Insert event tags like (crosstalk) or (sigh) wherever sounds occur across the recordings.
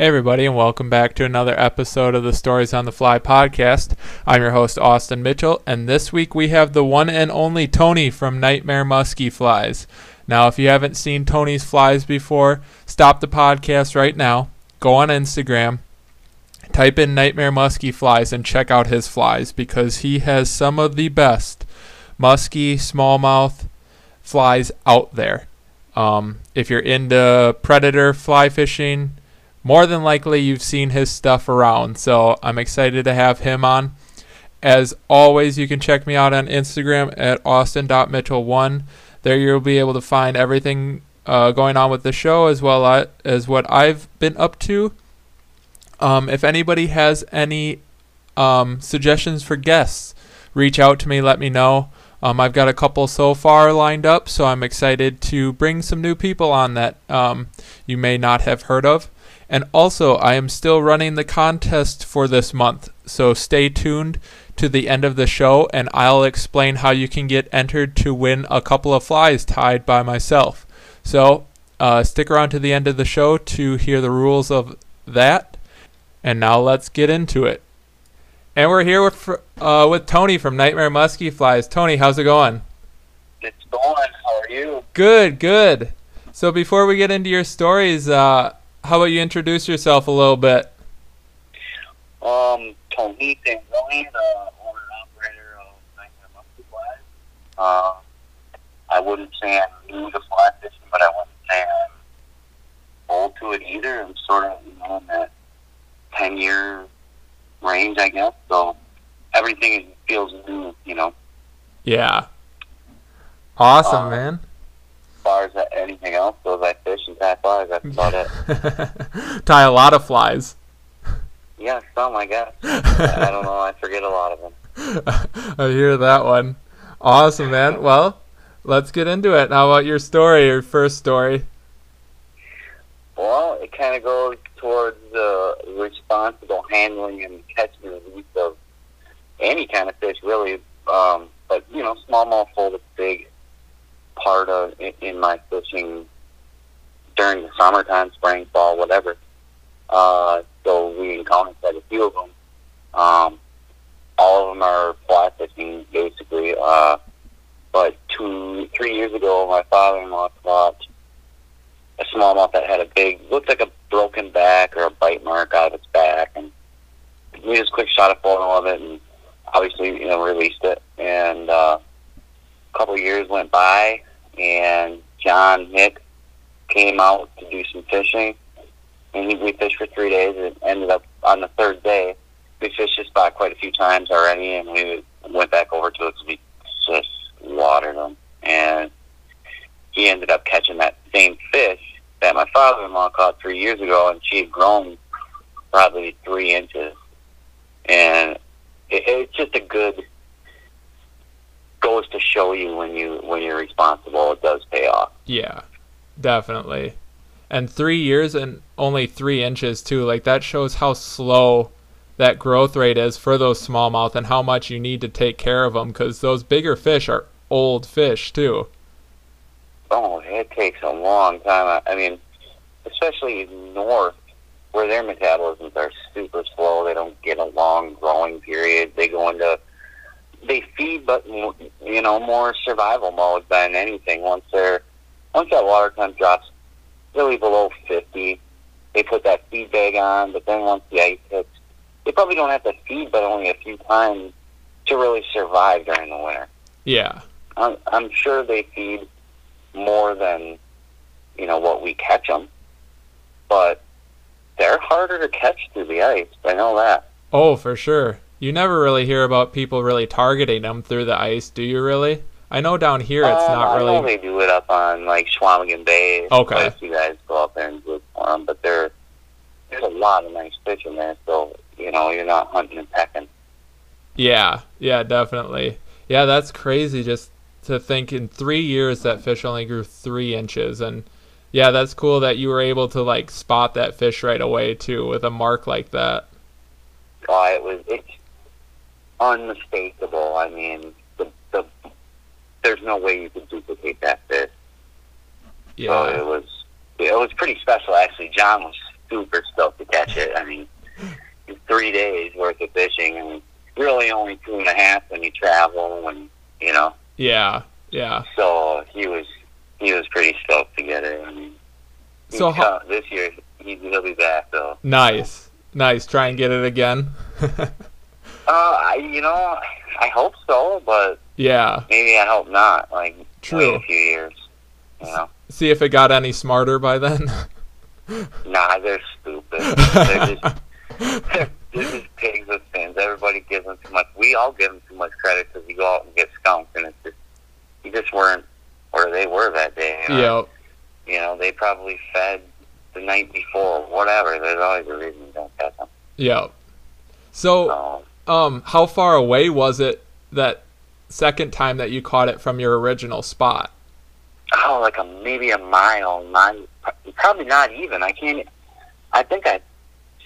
Hey, everybody, and welcome back to another episode of the Stories on the Fly podcast. I'm your host, Austin Mitchell, and this week we have the one and only Tony from Nightmare Muskie Flies. Now, if you haven't seen Tony's flies before, stop the podcast right now, go on Instagram, type in Nightmare Muskie Flies, and check out his flies because he has some of the best musky smallmouth flies out there. Um, if you're into predator fly fishing, more than likely you've seen his stuff around. So I'm excited to have him on. As always, you can check me out on Instagram at austin.mitchell1. There you'll be able to find everything uh, going on with the show as well as what I've been up to. Um, if anybody has any um, suggestions for guests, reach out to me, let me know. Um, I've got a couple so far lined up, so I'm excited to bring some new people on that um, you may not have heard of. And also, I am still running the contest for this month, so stay tuned to the end of the show and I'll explain how you can get entered to win a couple of flies tied by myself. So, uh, stick around to the end of the show to hear the rules of that. And now let's get into it. And we're here with uh, with Tony from Nightmare Muskie Flies. Tony, how's it going? It's going. How are you? Good, good. So before we get into your stories, uh, how about you introduce yourself a little bit? Um, Tony the owner and operator of Nightmare Flies. Uh, I wouldn't say I'm new to fly fishing, but I wouldn't say I'm old to it either. I'm sort of you know, in that 10 year range, I guess. So everything feels new, you know. Yeah. Awesome, Um, man. As far as anything else goes, I fish and tie flies. That's about it. (laughs) Tie a lot of flies. Yeah, some, I guess. (laughs) I don't know. I forget a lot of them. (laughs) I hear that one. Awesome, man. Well, let's get into it. How about your story, your first story? Well, it kind of goes towards the responsible handling and catching and release of any kind of fish, really. Um, but you know, smallmouth hold a big part of in, in my fishing during the summertime, spring, fall, whatever. Uh, so we encountered quite a few of them. Um, all of them are fly fishing, basically. Uh, but two, three years ago, my father-in-law caught a smallmouth that had a big, looked like a broken back or a bite mark out of its back, and we just quick shot a photo of it, and obviously, you know, released it. And uh, couple years went by, and John Hick came out to do some fishing, and he, we fished for three days, and ended up on the third day. We fished this spot quite a few times already, and we went back over to it because we just watered them, and he ended up catching that same fish that my father-in-law caught three years ago, and she had grown probably three inches. And it, it's just a good goes to show you when you when you're responsible, it does pay off. Yeah, definitely. And three years and only three inches too. Like that shows how slow that growth rate is for those smallmouth and how much you need to take care of them because those bigger fish are old fish too. Oh, it takes a long time. I I mean, especially north, where their metabolisms are super slow. They don't get a long growing period. They go into they feed, but you know, more survival mode than anything. Once they're once that water temp drops really below fifty, they put that feed bag on. But then once the ice hits, they probably don't have to feed, but only a few times to really survive during the winter. Yeah. I'm, I'm sure they feed more than you know what we catch them, but they're harder to catch through the ice. I know that. Oh, for sure. You never really hear about people really targeting them through the ice, do you really? I know down here it's Um, not I know really. they do it up on like Schwamigan Bay. Okay. A guys go up there and look for them, but there, there's a lot of nice fish in there. So you know you're not hunting and pecking. Yeah, yeah, definitely. Yeah, that's crazy just to think in three years that fish only grew three inches. And yeah, that's cool that you were able to like spot that fish right away too with a mark like that. Oh, it was it's unmistakable. I mean, the the there's no way you could duplicate that fish. So it Yeah. was it was pretty special actually. John was super stoked to catch it. I mean, three days worth of fishing, and really only two and a half when you travel, and you know. Yeah, yeah. So he was he was pretty stoked to get it. I mean, So how- this year he, he'll be back though. Nice, nice. Try and get it again. (laughs) Uh, I you know I hope so, but yeah. maybe I hope not. Like True. wait a few years. You know, See if it got any smarter by then. (laughs) nah, they're stupid. they're just (laughs) they're just pigs with fins. Everybody gives them too much. We all give them too much credit because you go out and get skunked, and it's just you just weren't where they were that day. You know? yep. You know, they probably fed the night before, whatever. There's always a reason you don't catch them. Yep. So, So, um, how far away was it that second time that you caught it from your original spot? oh, like a maybe a mile, not probably not even. I can't. I think I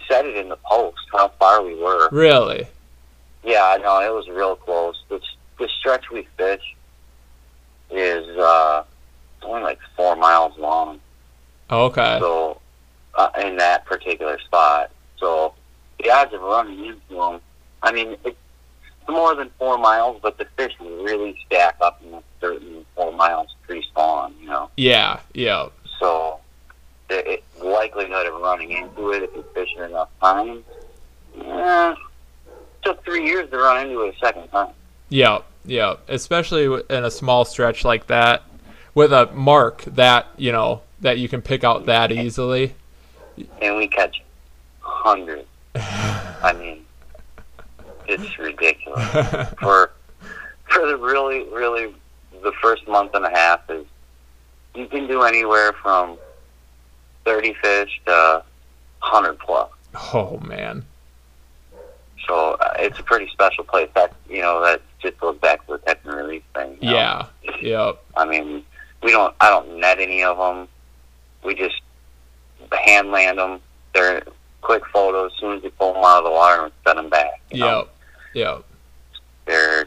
said it in the post how far we were. Really? Yeah, I know it was real close. The the stretch we fished is uh only like four miles long. Okay. So uh, in that particular spot, so the odds of running into them, I mean, it's more than four miles, but the fish really stack up in a certain four miles pre-spawn, you know. Yeah. Yep. So the it, likelihood of running into it if you fish it enough times, yeah, took three years to run into it a second time. Yeah, yeah, Especially in a small stretch like that, with a mark that you know that you can pick out that easily. and we catch hundreds. (laughs) I mean, it's (laughs) ridiculous. For for the really, really, the first month and a half is you can do anywhere from thirty fish to hundred plus. oh man. So uh, it's a pretty special place. That you know that just goes back to the catch and release thing. you know? Yeah. Yep. I mean, we don't. I don't net any of them. We just hand land them. They're quick photos. As soon as you pull them out of the water and send them back. you know? Yep. They're.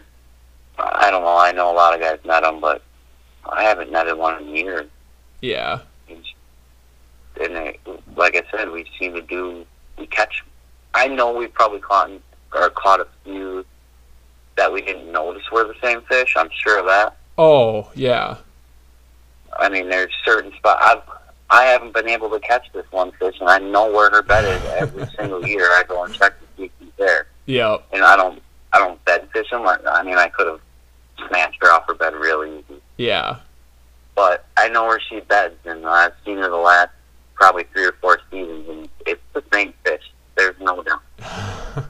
I don't know. I know a lot of guys net them, but I haven't netted one in years. Yeah. And they, like I said, we seem to do. We catch. I know we probably caught or caught a few that we didn't notice were the same fish. I'm sure of that. Oh yeah. I mean, there's certain spots. I've I haven't been able to catch this one fish, and I know where her bed is every (laughs) single year. I go and check to see if she's there, Yep. and I don't I don't bed fish them. I I mean, I could have snatched her off her bed really easy, Yeah. but I know where she beds, and I've seen her the last probably three or four seasons, and it's the same fish. There's no doubt. (sighs)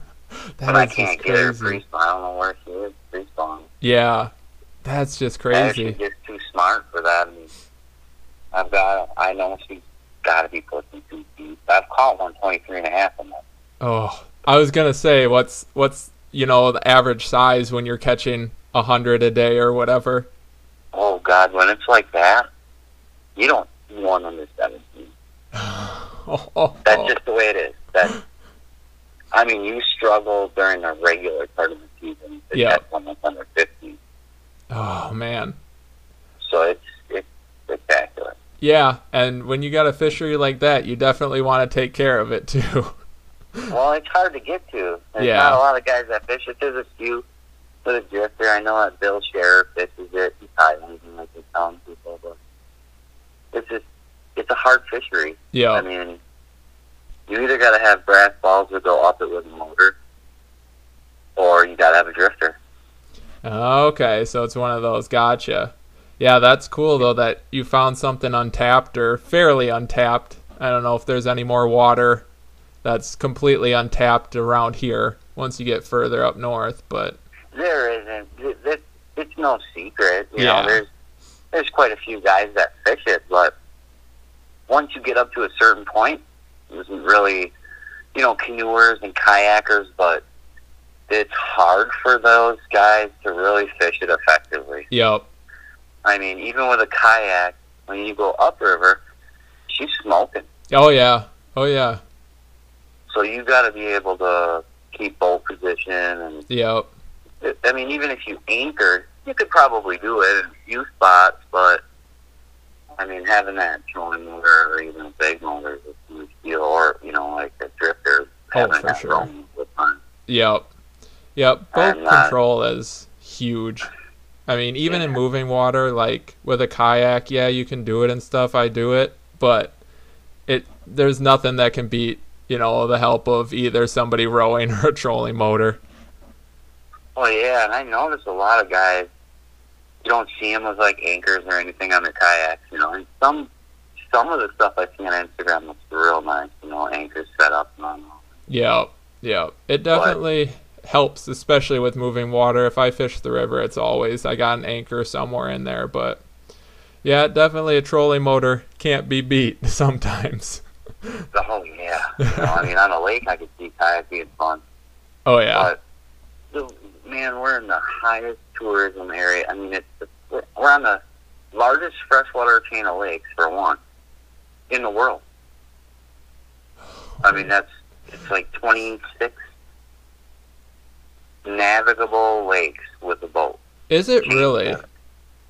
That But I can't get her free spawn. I don't know where she is free spawn. Yeah. That's just And crazy. gets too smart for that. Mean, I've got. I know she's got to be pushing two feet. I've caught one twenty three and a half in that. Oh, I was gonna say what's what's you know the average size when you're catching a hundred a day or whatever. Oh God, when it's like that, you don't want one under seventeen. Oh, (sighs) oh, That's just the way it is. That I mean, you struggle during the regular part of the season to Yeah. catch one that's under fifteen. Oh, man. So it's it's spectacular. Yeah, and when you got a fishery like that, you definitely want to take care of it too. (laughs) Well, it's hard to get to. There's Yeah. not a lot of guys that fish it. There's a few for the drifter. I know that Bill Sheriff fishes it. He's Highlands and like he's telling people, but it's just it's a hard fishery. Yeah. I mean, you either got to have brass balls that go up it with a motor, or you got to have a drifter. Okay, so it's one of those. Gotcha. Yeah, that's cool though that you found something untapped or fairly untapped. I don't know if there's any more water that's completely untapped around here once you get further up north, but There isn't. It, it, it's no secret. You Yeah. know, there's there's quite a few guys that fish it, but once you get up to a certain point, it isn't really, you know, canoers and kayakers, but it's hard for those guys to really fish it effectively. yep. I mean, even with a kayak, when you go upriver, she's smoking. Oh yeah. Oh yeah. So you got to be able to keep boat position, and Yep. I mean, even if you anchored, you could probably do it in a few spots, but I mean, having that trolling motor or even a big motor is a huge deal, or you know, like a drift Oh, having for sure. Yep. Yep. Boat not- uh, control is huge. I mean, even in moving water, like with a kayak, yeah, you can do it and stuff. I do it, but it there's nothing that can beat you know the help of either somebody rowing (laughs) or a trolling motor. Oh yeah, and I notice a lot of guys. You don't see them with like anchors or anything on their kayaks, you know. And some some of the stuff I see on Instagram looks real nice, you know, anchors set up and all. Yep. Yep. It definitely helps, especially with moving water. If I fish the river, it's always I got an anchor somewhere in there, but yeah, definitely a trolling motor can't be beat (laughs) sometimes. Oh yeah, you know, I mean, on a lake I could see kayak being fun, Oh yeah. but the, man, we're in the highest tourism area. I mean, it's the, we're we're on the largest freshwater chain of lakes for one in the world. I mean, that's it's like twenty six navigable lakes with a boat. Is it really?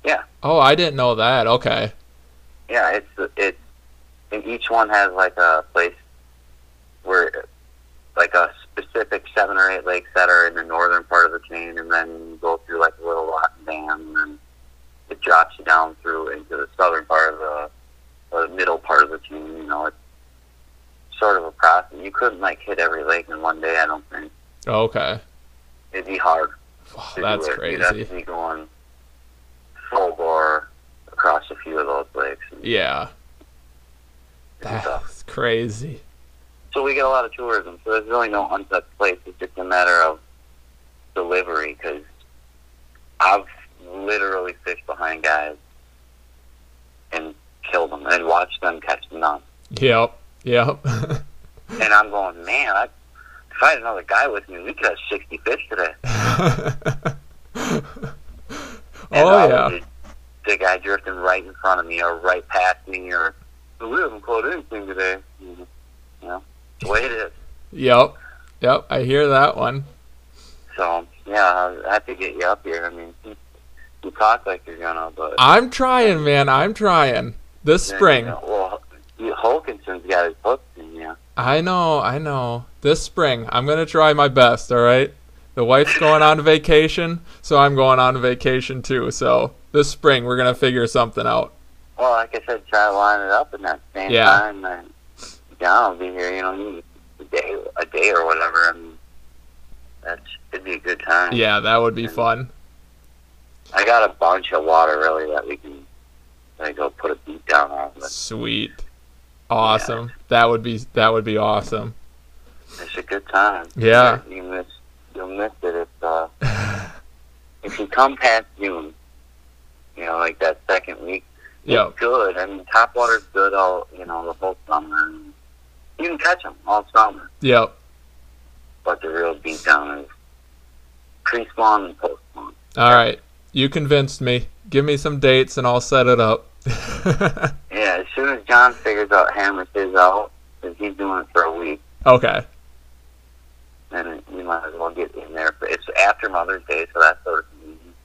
Yeah. Oh, I didn't know that. Okay. Yeah, it's it's and each one has like a place where like a specific seven or eight lakes that are in the northern part of the chain, and then you go through like a little rock dam, and then it drops you down through into the southern part of the or the middle part of the chain. You know, it's sort of a process. You couldn't like hit every lake in one day. I don't think oh, Okay. it'd be hard. To that's do it. You'd have crazy. to be going full bore across a few of those lakes. Yeah. And stuff. That's crazy. So we get a lot of tourism. So there's really no untouched place. It's just a matter of delivery. Because I've literally fished behind guys and killed them and watched them catch them none. Yep. Yep. (laughs) And I'm going, man, I, if I had another guy with me, we could have 60 fish today. (laughs) Oh yeah. The, the guy drifting right in front of me or right past me or we haven't caught anything today. You know, the way it is. Yep. Yep. I hear that one. So yeah, I have to get you up here. I mean, you, talk like you're gonna, but I'm trying, man. I'm trying. This then, spring. you know, well, you- Hulkinson's got his hooks in you. I know, I know. This spring, I'm gonna try my best. All right. The wife's going on vacation, so I'm going on vacation too. So this spring, we're gonna figure something out. Well, like I said, try to line it up in that same Yeah. time. And John will be here. You know, a day, a day or whatever. Mean, that's it'd be a good time. Yeah, that would be fun. I got a bunch of water really that we can like, go put a beat down on. But Sweet. Awesome. That would be that would be awesome. it's a good time. Yeah. You miss you'll miss it if uh, (laughs) if you come past June. You know, like that second week. It's good. I mean, top water's good all you know the whole summer. You can catch them all summer, Yep. but the real beat down is pre-spawn and post-spawn. All right. You convinced me. Give me some dates and I'll set it up. (laughs) Yeah, as soon as John figures out hammers his out, because he's doing it for a week, okay. then we might as well get in there. But it's after Mother's Day, so that's sort of convenient.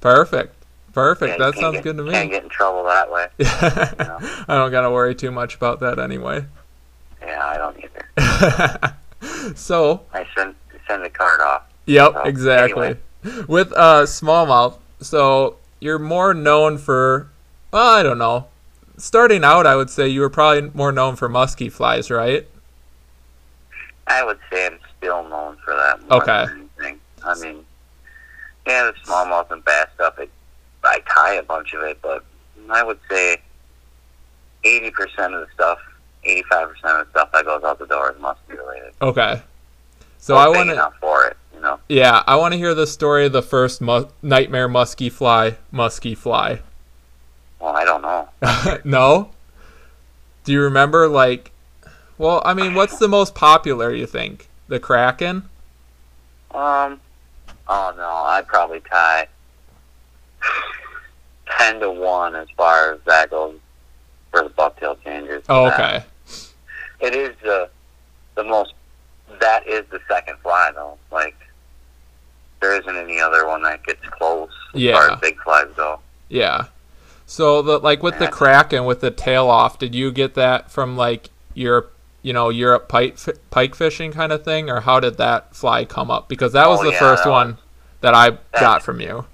Perfect. Perfect. Yeah, that sounds get- good to me. Can't get in trouble that way. (laughs) I don't gotta worry too much about that anyway. Yeah, I don't either. (laughs) so, I send send the card off. yep, So, exactly. With uh smallmouth, so you're more known for well, I don't know. Starting out, I would say you were probably more known for musky flies, right? I would say I'm still known for that more Okay. than anything. I mean, yeah, the smallmouth and bass stuff, it, I tie a bunch of it, but I would say 80% of the stuff, 85% of the stuff that goes out the door is musky related. Okay. So Or I want to for it, you know. Yeah, I want to hear the story of the first mu- nightmare musky fly, musky fly. Well, I don't know. (laughs) no? Do you remember like well, I mean, what's the most popular you think? The Kraken? Um, oh no, I'd probably tie 10 to 1 as far as that goes for the bucktail changers. Oh, okay. it is the the most. That is the second fly though. Like there isn't any other one that gets close as Yeah. far as big flies go. Yeah. So the like with the Yeah. Kraken with the tail off, did you get that from like your you know, Europe pike pike fishing kind of thing, or how did that fly come up? Because that was Oh, the yeah, first that one that I that- got from you.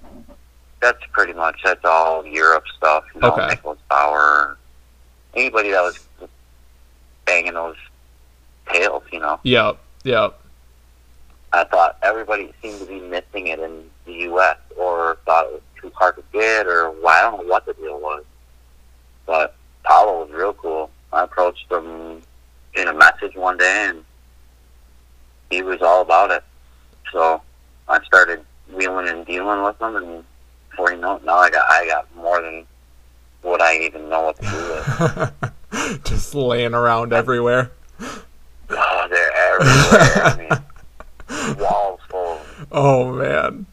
That's pretty much that's all Europe stuff. You know, Okay. Nicholas Bauer, anybody that was banging those tails. You know, Yep, yep, I thought everybody seemed to be missing it in the U.S. or thought it was too hard to get, or well, I don't know what the deal was. But Paulo was real cool. I approached him in a message one day, and he was all about it. So I started wheeling and dealing with him, and before you know it, now I got I got more than what I even know what to do with. (laughs) just laying around everywhere. Oh, they're everywhere. I mean, (laughs) walls full. Oh man,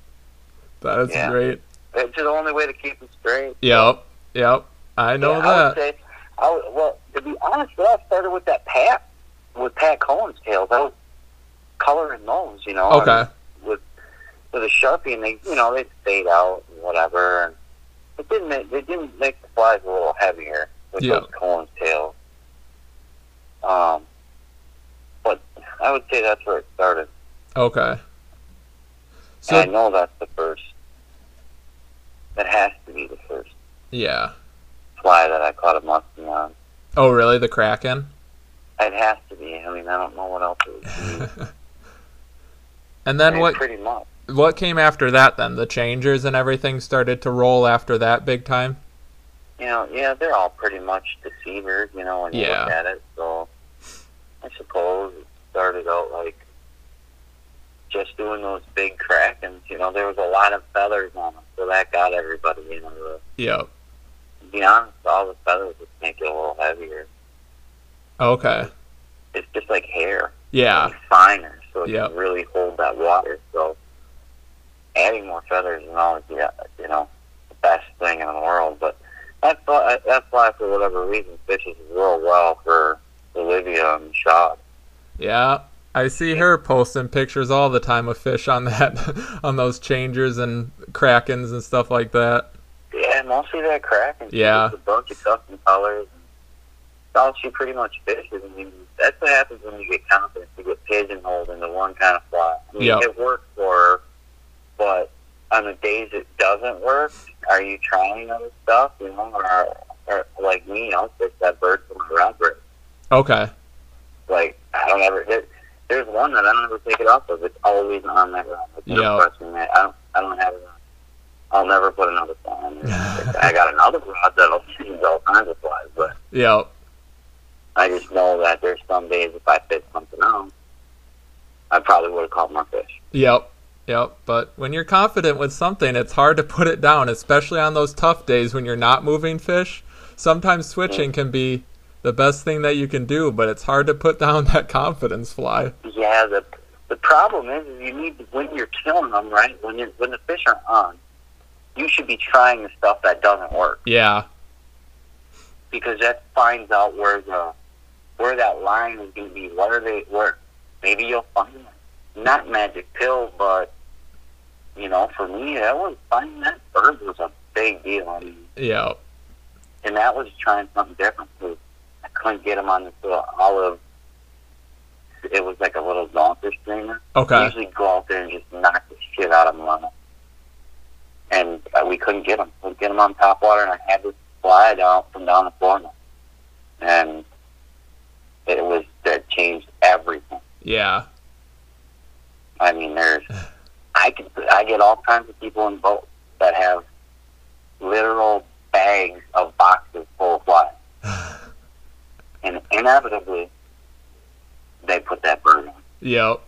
that is Yeah. great. It's the only way to keep them straight. Yep, yep, I know yeah, I that. say, I would, well, to be honest, I started with that Pat, with Pat Cohen's tails. I was coloring those, you know. Okay, With with a sharpie, and they, you know, they fade out whatever. And it didn't make, they didn't make the flies a little heavier with Yeah. those Cohen's tails. Um, but I would say that's where it started. okay. and I know that's the first. That has to be the first yeah. fly that I caught a muskie on. Oh really? The Kraken? It has to be. I mean, I don't know what else it would be. (laughs) and then I mean, what? Pretty much. What came after that? Then the changers and everything started to roll after that big time. You know, yeah, they're all pretty much deceivers, you know, when you Yeah. look at it. So, I suppose it started out like just doing those big Krakens, You know, there was a lot of feathers on them, so that got everybody. You know, yeah. to be honest, all the feathers just make it a little heavier. Okay. It's just like hair. Yeah. It's finer, so it Yep. can really hold that water. So, adding more feathers and all is always, yeah, you know, the best thing in the world. But that's why, that's why, for whatever reason, fishes real well for Olivia and Shad. Yeah. I see her posting pictures all the time of fish on that, (laughs) on those changers and krakens and stuff like that. Yeah, mostly that she Yeah. a bunch of custom colors. That's all she pretty much fishes. I mean, that's what happens when you get confident. You get pigeonholed into one kind of fly. I mean, Yep. it works for her, but on the days it doesn't work, are you trying other stuff? You know, or, or like me, I'll fish that bird for my rod break. Okay. Like I don't ever. There, there's one that I don't ever take it off of. It's always on that rod. It's no Yep. question that I don't. I don't have. It. I'll never put another fly on there. (laughs) I got another rod that'll use all kinds of flies, but Yep. I just know that there's some days if I fit something out, I probably would have caught more fish. Yep. Yep. But when you're confident with something, it's hard to put it down, especially on those tough days when you're not moving fish. Sometimes switching can be the best thing that you can do, but it's hard to put (laughs) down that confidence fly. Yeah, the the problem is, is you need to, when you're killing them, right? When you when the fish are on, you should be trying the stuff that doesn't work Yeah. because that finds out where the where that line is going to be. What are they? Where maybe you'll find not magic pill, but you know, for me, that was finding that bird was a big deal. I mean, Yep. and that was trying something different too. I couldn't get him on this little olive. It was like a little donker streamer. Okay. Usually go out there and just knock the shit out of on it. And uh, we couldn't get him. Couldn't get him on top water, and I had to fly down from down the Florida. And it was that changed everything. Yeah. I mean, there's (laughs) I can I get all kinds of people in boats that have literal bags of boxes full of flies, (sighs) and inevitably they put that bird on. Yep.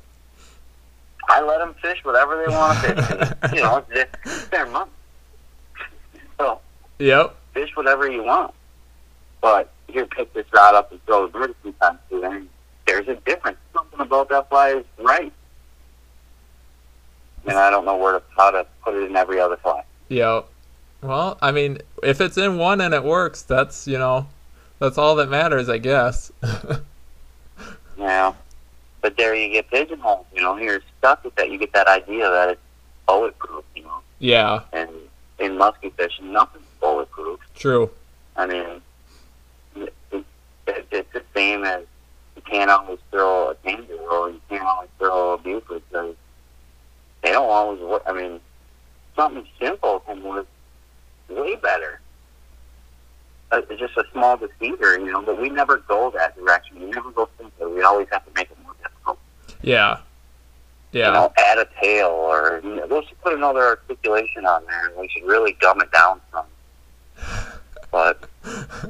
I let them fish whatever they want to fish. (laughs) you know, it's their, money. So Yep. fish whatever you want, but here, pick this rod up and throw the bird a few times and There's a difference. Something about that fly is right. And I don't know where to how to put it in every other fly. Yeah. Well, I mean, if it's in one and it works, that's, you know, that's all that matters, I guess. (laughs) Yeah. But there you get pigeonholed. You know, you're stuck with that. You get that idea that it's bulletproof. You know, yeah. and in musky fishing, nothing's bulletproof. True. I mean, it, it, it's the same as you can't always throw a danger or you can't always throw a buford they don't always work. I mean, something simple can work way better. Uh, it's just a small deceiver, you know, but we never go that direction. We never go simple. We always have to make it more difficult. Yeah. Yeah. You know, add a tail or, you know, we should put another articulation on there and we should really dumb it down some. But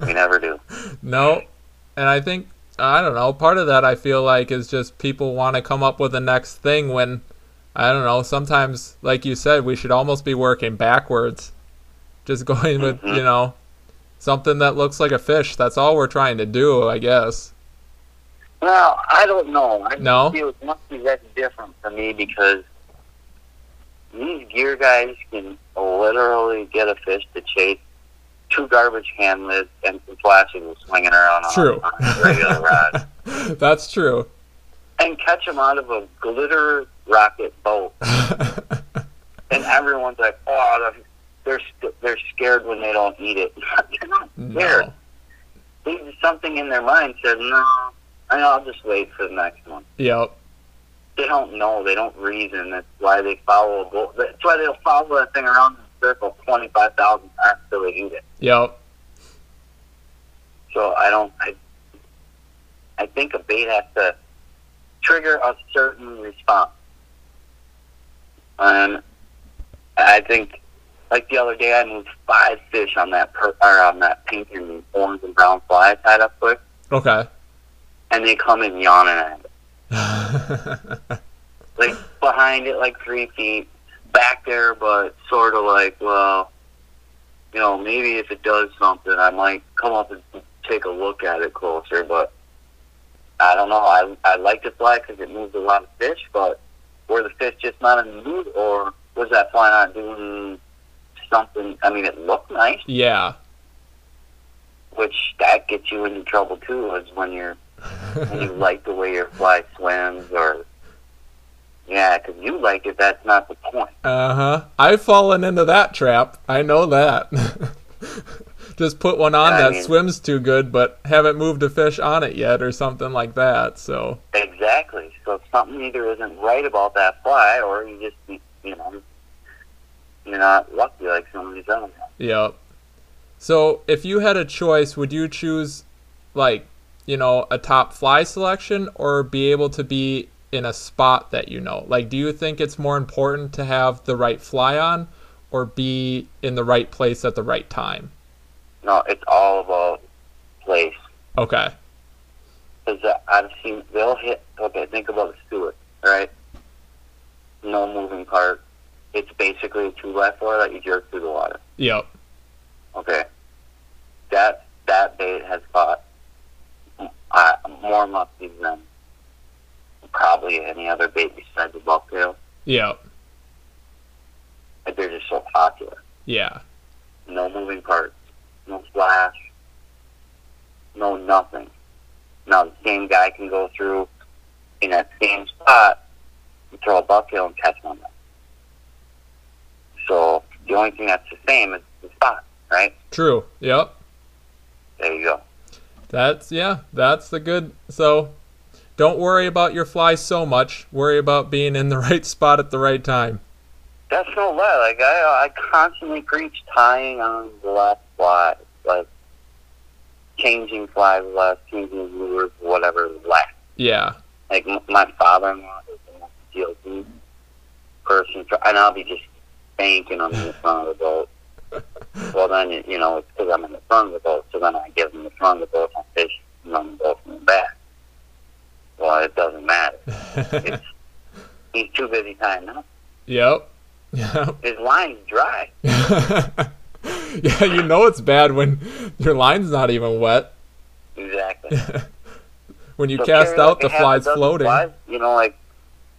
we never do. (laughs) No. And I think I don't know, part of that I feel like is just people want to come up with the next thing when I don't know, sometimes like you said, we should almost be working backwards. Just (laughs) going with, Mhm. you know, something that looks like a fish. That's all we're trying to do, I guess. Well, I don't know. I No? it must be that different for me because these gear guys can literally get a fish to chase two garbage can lids and some flashes swinging around on, True. on a regular rod (laughs) That's true. and catch them out of a glitter rocket boat. (laughs) And everyone's like, oh, they're they're, scared when they don't eat it. (laughs) they're not scared. no. They- Something in their mind says, no, I'll just wait for the next one. Yep. they don't know. They don't reason. That's why they follow a bull. That's why they'll follow that thing around in a circle twenty five thousand times till they eat it. Yep. So I don't. I I think a bait has to trigger a certain response, and I think like the other day I moved five fish on that per, or on that pink and orange and brown fly I tied up quick, Okay. and they come in yawning at it. (laughs) like behind it like three feet back there but sort of like well you know maybe if it does something i might come up and take a look at it closer but i don't know i i like the fly because it moves a lot of fish but were the fish just not in the mood or was that fly not doing something i mean it looked nice yeah. which that gets you into trouble too is when you're and you like the way your fly swims or yeah because you like it that's not the point Uh huh. I've fallen into that trap. I know that. (laughs) Just put one on Yeah, I that mean- swims too good, but haven't moved a fish on it yet, or something like that. So exactly so something either isn't right about that fly or you just you know you're not lucky like some of these other guys Yep. So if you had a choice, would you choose like, you know, a top fly selection or be able to be in a spot that you know? Like do you think it's more important to have the right fly on or be in the right place at the right time? No it's all about place Okay. because I've seen they'll hit okay think about the Suick right no moving part it's basically a two by four that you jerk through the water Yep. Okay. That that bait has caught uh, more muskies than probably any other bait besides the bucktail. Yep. But they're just so popular. Yeah. No moving parts, no splash, no nothing. Now the same guy can go through in that same spot and throw a bucktail and catch one. So the only thing that's the same is the spot, right? True. Yep. There you go. That's yeah, that's the good. So don't worry about your fly so much. Worry about being in the (laughs) right spot at the right time. That's no lie. Like I, uh, I constantly preach tying on the last fly, like changing flies last, changing lures, whatever last. Yeah. Like m- my father-in-law is a GLP person, so- and I'll be just spanking them in the front of the boat. Well, then you- know it's because I'm in the front of the boat, so then I give them the front of the boat and I fish on the boat from the back. Well, it doesn't matter. (laughs) It's he's too busy tying up. yep. Yep. (laughs) His line's dry. (laughs) (laughs) yeah, you know it's bad when your line's not even wet. Exactly. (laughs) when you So cast carry, out like, the flies floating. flies, you know, like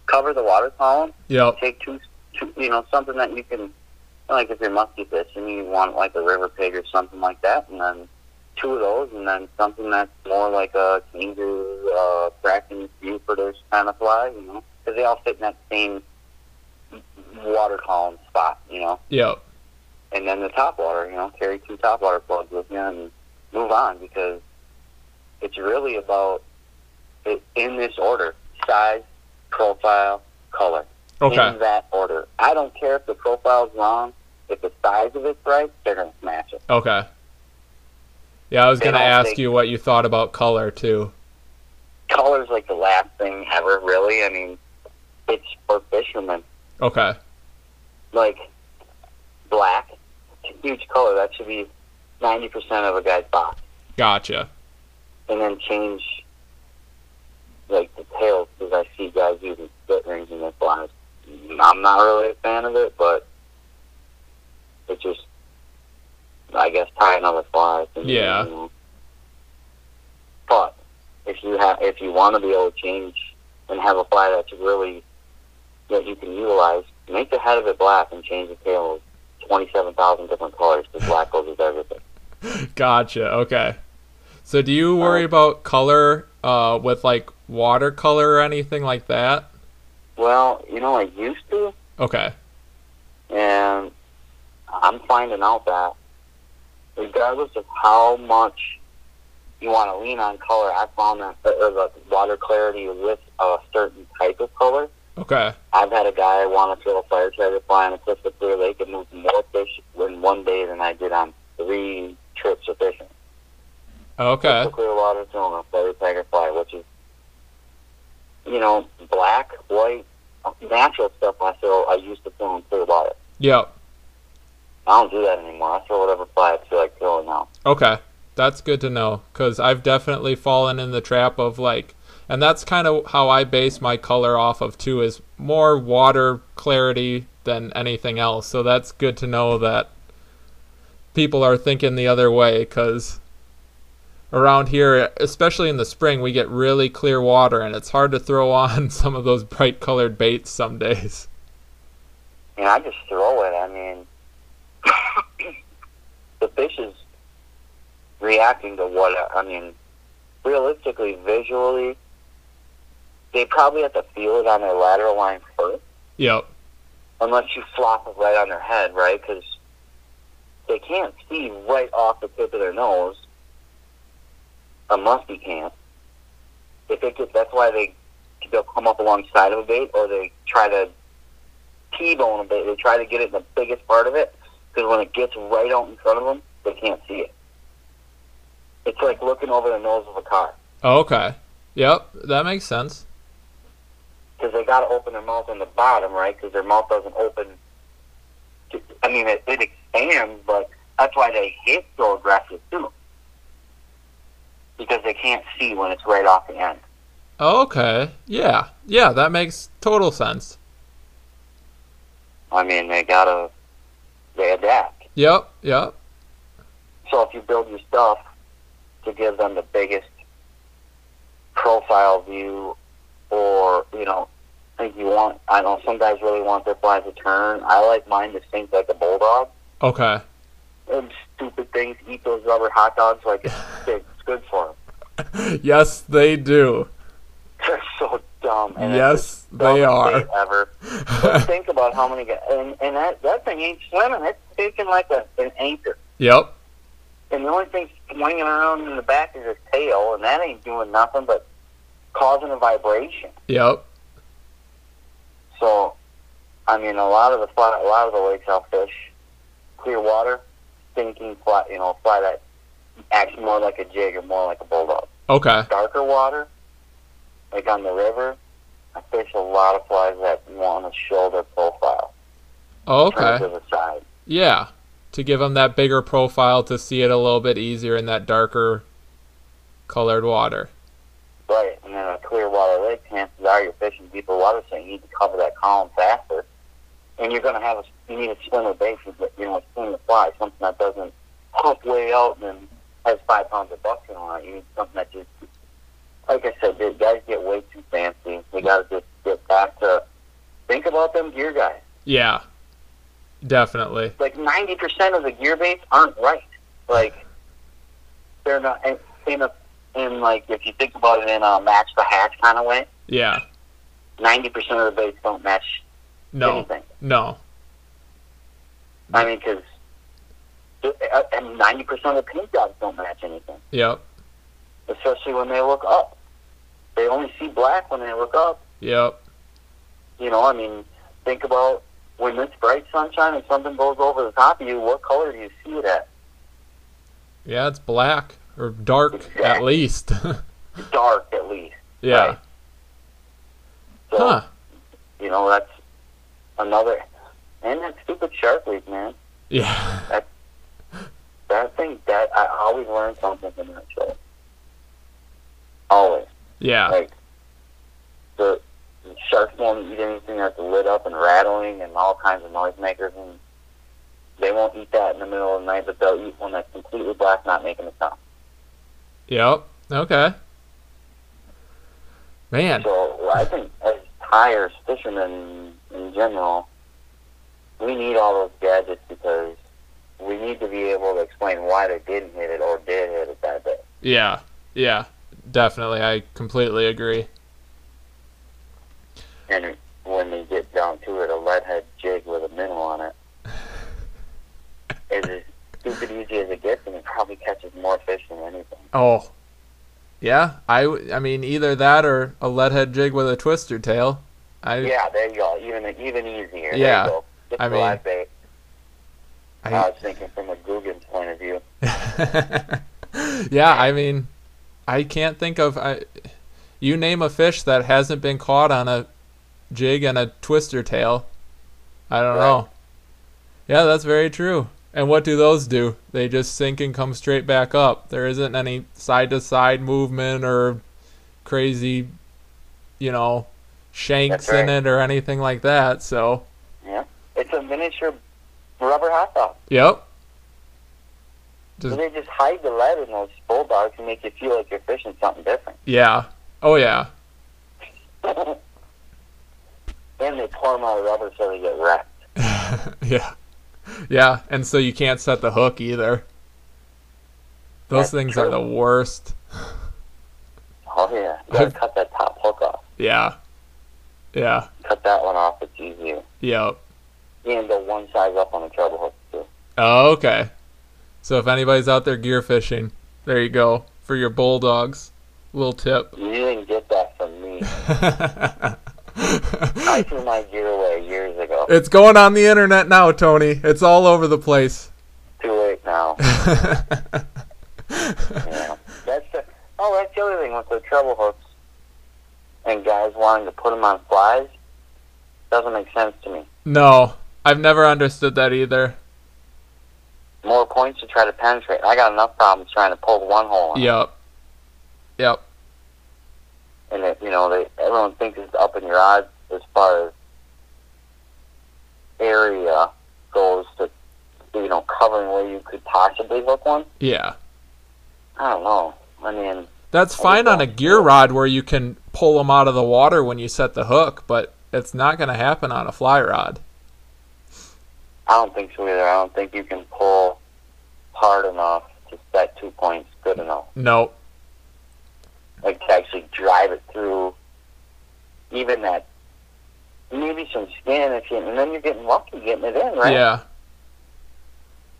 cover the water column. Yep. Take two, two, you know, something that you can, like if you're musky fishing, you want like a river pig or something like that, and then two of those, and then something that's more like a kangaroo, uh, Kraken Buford kind of fly, you know, because they all fit in that same water column spot, you know. Yep. And then the top water, you know, carry two top water plugs with you and move on because it's really about i- in this order: size, profile, color. Okay. In that order. I don't care if the profile's wrong. If the size of it's right, they're gonna smash it. Okay. Yeah, I was They gonna ask think- you what you thought about color too. Color's like the last thing ever, really. I mean, it's for fishermen. Okay. Like black, huge color. That should be ninety percent of a guy's box. Gotcha. and then change like the tails because I see guys using split rings in their flies. I'm not really a fan of it, but it just I guess tie another fly. Yeah. you know. But if you have if you want to be able to change and have a fly that's really that you can utilize, make the head of it black and change the tail twenty seven thousand different colors because black goes with everything. Gotcha. Okay. So do you worry Uh, about color uh, with like watercolor or anything like that? Well, you know I used to. Okay. And I'm finding out that regardless of how much you want to lean on color, I found that uh, the water clarity with a certain type of color. Okay. I've had a guy want to throw a fire tiger fly on a crystal clear lake and move more fish in one day than I did on three trips of fishing. Okay. Crystal clear water throwing a fire tiger fly, which is, you know, black, white, natural stuff I throw. I used to throw in clear water. Yep. I don't do that anymore. I throw whatever fly I feel like throwing now. Okay. That's good to know because I've definitely fallen in the trap of like, and that's kind of how I base my color off of too is more water clarity than anything else. So that's good to know that people are thinking the other way because around here, especially in the spring, we get really clear water and it's hard to throw (laughs) on some of those bright colored baits some days. And I just throw it. I mean, (coughs) the fish is reacting to what I mean. Realistically, visually, they probably have to feel it on their lateral line first, Yep. unless you flop it right on their head, right? Because they can't see right off the tip of their nose. A muskie can't. If it gets, that's why they they'll come up alongside of a bait, or they try to T-bone a bait. They try to get it in the biggest part of it, because when it gets right out in front of them, they can't see it. It's like looking over the nose of a car, Okay. Yep. That makes sense. Because they got to open their mouth on the bottom, right? Because their mouth doesn't open. To, I mean, it, it expands, but that's why they hit so aggressive too, because they can't see when it's right off the end. Okay. Yeah. Yeah. That makes total sense. I mean, they gotta they adapt. Yep. Yep. So if you build your stuff to give them the biggest profile view, or you know, think you want, I don't know, some guys really want their flies to turn. I like mine to sink like a bulldog. Okay. And stupid things eat those rubber hot dogs like it's, (laughs) it's good for them. yes, they do. (laughs) They're so dumb. And Yes, the they are. Ever. (laughs) Think about how many guys, and, and that that thing ain't swimming. It's taking like a, an anchor. yep. And the only thing swinging around in the back is his tail, and that ain't doing nothing but causing a vibration. Yep. So, I mean, a lot of the fly, a lot of the lakes I'll fish, clear water, thinking fly, you know, fly that acts more like a jig or more like a bulldog. Okay. Darker water, like on the river, I fish a lot of flies that want show their profile. Oh, Turn Okay. to the side. Yeah. To give them that bigger profile to see it a little bit easier in that darker colored water. Right, and then a clear water lake, chances are you're fishing deeper water, so you need to cover that column faster. And you're going to have a, you need a swimmer bait, for, you know, a to fly, something that doesn't pump way out and has five pounds of buckshot on it. You need something that just, like I said, the guys get way too fancy. They got to just get back to, think about them gear guys. Yeah. Definitely. Like 90% of the gear baits aren't right. Like, they're not, in, in a, in like, if you think about it in a match the hatch kind of way, Yeah. 90% of the baits don't match No. anything. No. I mean, because uh, and 90% of the paint jobs don't match anything, Yep. especially when they look up. they only see black when they look up. Yep. You know, I mean, think about when it's bright sunshine and something goes over the top of you. What color do you see it at? Yeah, it's black or dark at least. (laughs) Dark, at least. yeah. Right. So, Huh. you know, that's another. And that stupid shark week, man. Yeah. That thing, that I always learn something from that show. Always. Yeah. Like the, the sharks won't eat anything that's lit up and rattling and all kinds of noisemakers, and they won't eat that in the middle of the night, but they'll eat one that's completely black, not making a sound. Yep. Okay. Man. So I think as tyers fishermen in general, we need all those gadgets because we need to be able to explain why they didn't hit it or did hit it that day. Yeah. Yeah. Definitely. I completely agree. And when they get down to it, a lead head jig with a minnow on it (laughs) is stupid easy as it gets, and it probably catches more fish than anything. Oh. Yeah. I, I mean, either that or a lead head jig with a twister tail. I, Yeah, there you go. Even even easier. Yeah, There you go. I mean- bait. I, I, was thinking from a Guggen's point of view. (laughs) yeah, I mean, I can't think of. I, you name a fish that hasn't been caught on a jig and a twister tail. I don't Right. know. Yeah, that's very true. And what do those do? They just sink and come straight back up. There isn't any side to side movement or crazy, you know, shanks That's in it or anything like that. So, Yeah, it's a miniature rubber hot dog. yep. So they just hide the lead in those Bulldawgs and make you feel like you're fishing something different. yeah. Oh yeah. (laughs) and they pour them out of rubber so they get wrecked. (laughs) yeah. Yeah, and so you can't set the hook either. Those That's things are the worst. Oh yeah, you gotta I've- cut that top hook off. Yeah. Yeah. Cut that one off. It's easier. Yep. And go one size up on the treble hook too. Oh, okay. So if anybody's out there gear fishing, there you go for your Bulldawgs. Little tip. You didn't get that from me. (laughs) I threw my gear away years ago. it's going on the internet now, Tony. It's all over the place. Too late now. (laughs) Yeah. That's the oh, that's the other thing with the treble hooks and guys wanting to put them on flies. Doesn't make sense to me. no, I've never understood that either. More points to try to penetrate. I got enough problems trying to pull one hole. On. Yep. Yep. And it, you know, they everyone thinks it's up in your odds as far as area goes to you know covering where you could possibly hook one. Yeah. I don't know. I mean, That's fine on a gear rod where you can pull them out of the water when you set the hook, but it's not going to happen on a fly rod. I don't think so either. I don't think you can pull hard enough to set two points good enough. Nope. Like to actually drive it through even that maybe some skin if you and then you're getting lucky getting it in, right? Yeah.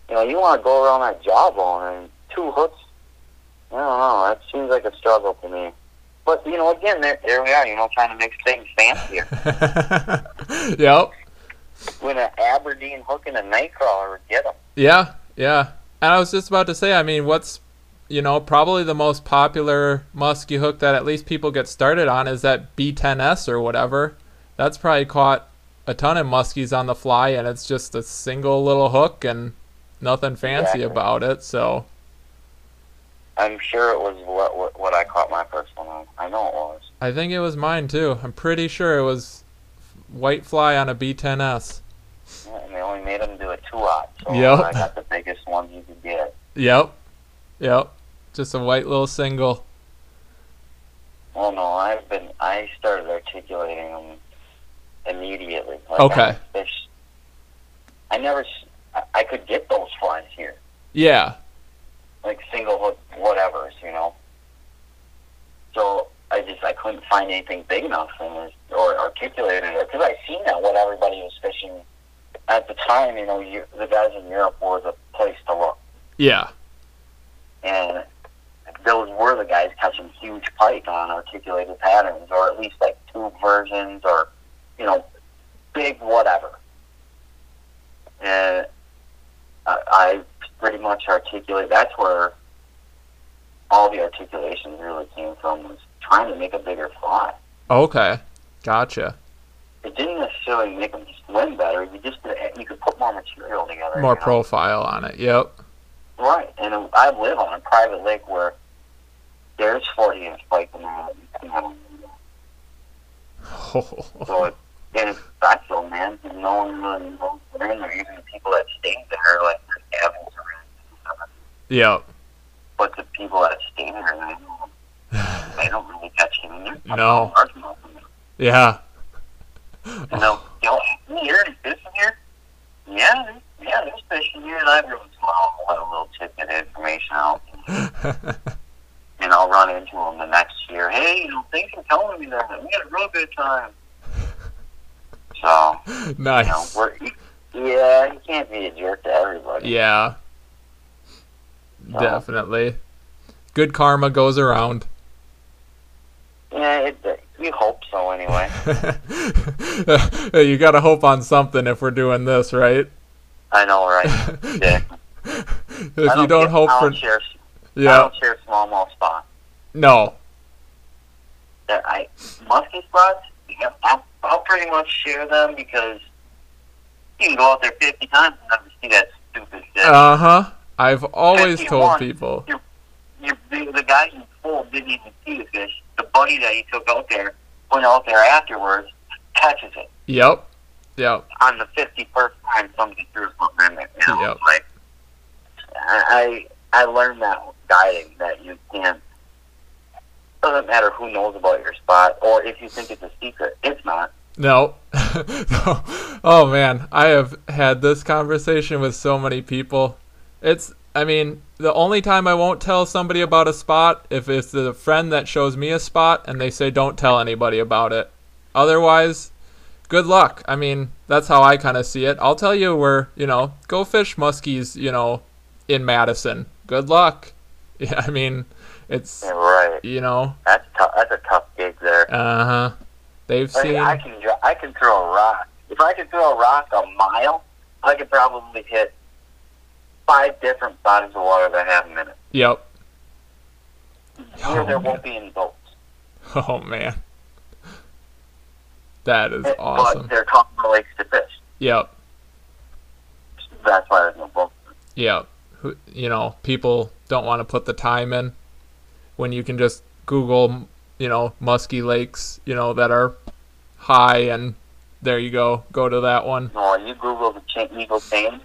You know, you wanna go around that jawbone and two hooks I don't know, that seems like a struggle to me. But you know, again there there we are, you know, trying to make things fancier. (laughs) yep. when an Aberdeen hook and a nightcrawler would get them. Yeah. Yeah. And I was just about to say, I mean, what's you know probably the most popular musky hook that at least people get started on is that B10S or whatever. That's probably caught a ton of muskies on the fly, and it's just a single little hook and nothing fancy Exactly. about it. So I'm sure it was what, what what I caught my first one on. I know it was. I think it was mine too. I'm pretty sure it was white fly on a B10S. Yeah, and they only made them do a two aught, so Yep. I got the biggest one you could get. Yep. Yep. Just a white little single. Well, no, I've been. I started articulating them immediately. Like Okay. I, I never. I, could get those flies here, Yeah. like single hook, whatever's, you know. So I just I couldn't find anything big enough and or articulated it because I seen that what everybody was fishing at the time. You know, you, the guys in Europe were the place to look. Yeah. and those were the guys catching huge pike on articulated patterns, or at least like tube versions, or you know, big whatever. And I, I pretty much articulate. That's where all the articulation really came from was trying to make a bigger fly. Okay. Gotcha. It didn't necessarily make them swim better. You just you could put more material together. More you know? profile on it. Yep. Right, and I live on a private lake where there's 40 inch pike in that. So it, and it's special, man. No one really knows they're in there. Even the people that stay there, like there's cabins around. yep. But the people that stay there, they don't, they don't really catch in there. No. Yeah. And they'll, they'll me, "Are any fish in here?" Yeah, yeah, there's fish in here. And I every once in a while I'll let a little tidbit of information out. (laughs) and I'll run into them the next year. Hey, you know, thanks for telling me that. We had a real good time. So, (laughs) you know, nice. we're yeah, you can't be a jerk to everybody. Yeah. No. Definitely. Good karma goes around. Yeah, it, uh, it, we hope so anyway. (laughs) you gotta hope on something if we're doing this, right? I know, right? (laughs) Yeah. if I you don't get- hope I for don't share, I don't share smallmouth spots. no, That I musky spots. I'll, I'll pretty much share them because you can go out there fifty times and never see that stupid shit. uh huh. I've always told people. you, the, the guy who pulled didn't even see the fish. The buddy that he took out there went out there afterwards, catches it. Yep, yep, On the 51st time somebody threw something in there. You know, Yep. like, I, I learned that guiding that you can't, doesn't matter who knows about your spot or if you think it's a secret. It's not. (laughs) no. oh man, I have had this conversation with so many people. It's, I mean, the only time I won't tell somebody about a spot if it's a friend that shows me a spot and they say don't tell anybody about it. Otherwise, good luck. I mean, that's how I kind of see it. I'll tell you where, you know, go fish muskies, you know, in Madison. Good luck. (laughs) Yeah, I mean, it's, Yeah, right. you know, That's tough. That's a tough gig there. uh huh. They've I, seen, I can I can throw a rock. If I could throw a rock a mile, I could probably hit five different bodies of water that have them in it. yep. Here, Oh, there man. won't be any boats. Oh man, that is But awesome. they're talking to lakes to fish. Yep, That's why there's no boats. yep. You know, people don't want to put the time in when you can just Google, you know, musky lakes, you know, that are high, and there you go. Go to that one. No, when you Google the cha- Eagle Chain,